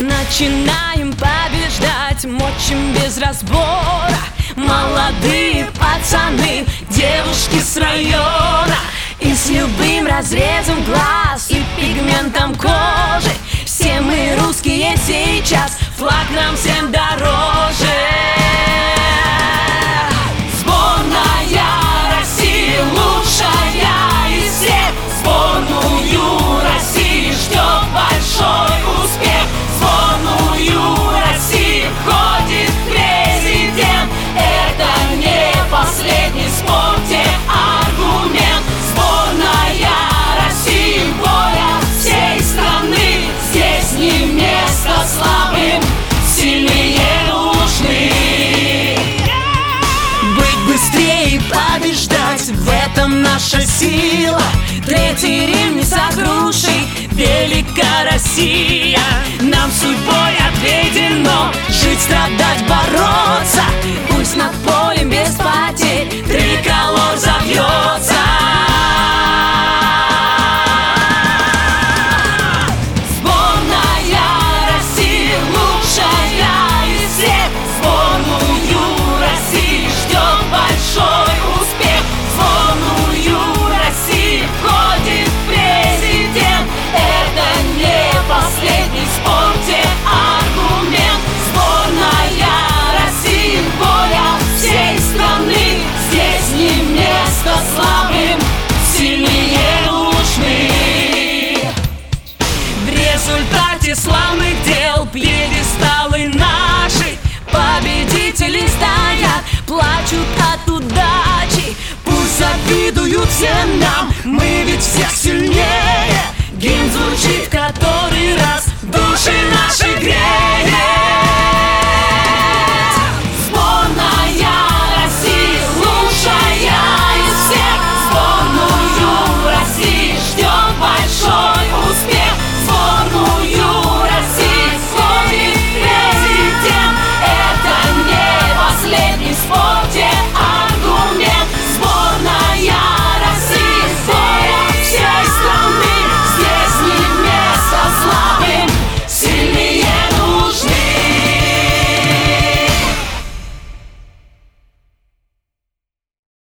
Начинаем побеждать, мочим без разбора. Молодые пацаны, девушки с района. И с любым разрезом глаз и пигментом кожи. Все мы русские сейчас, наша сила. Третий Рим не сокруши. Велика Россия. Нам судьбой отведено Жить, страдать, бороться. Пусть над полем результате славных дел Пьедесталы наши Победители стоят Плачут от удачи Пусть завидуют все нам. Мы ведь всех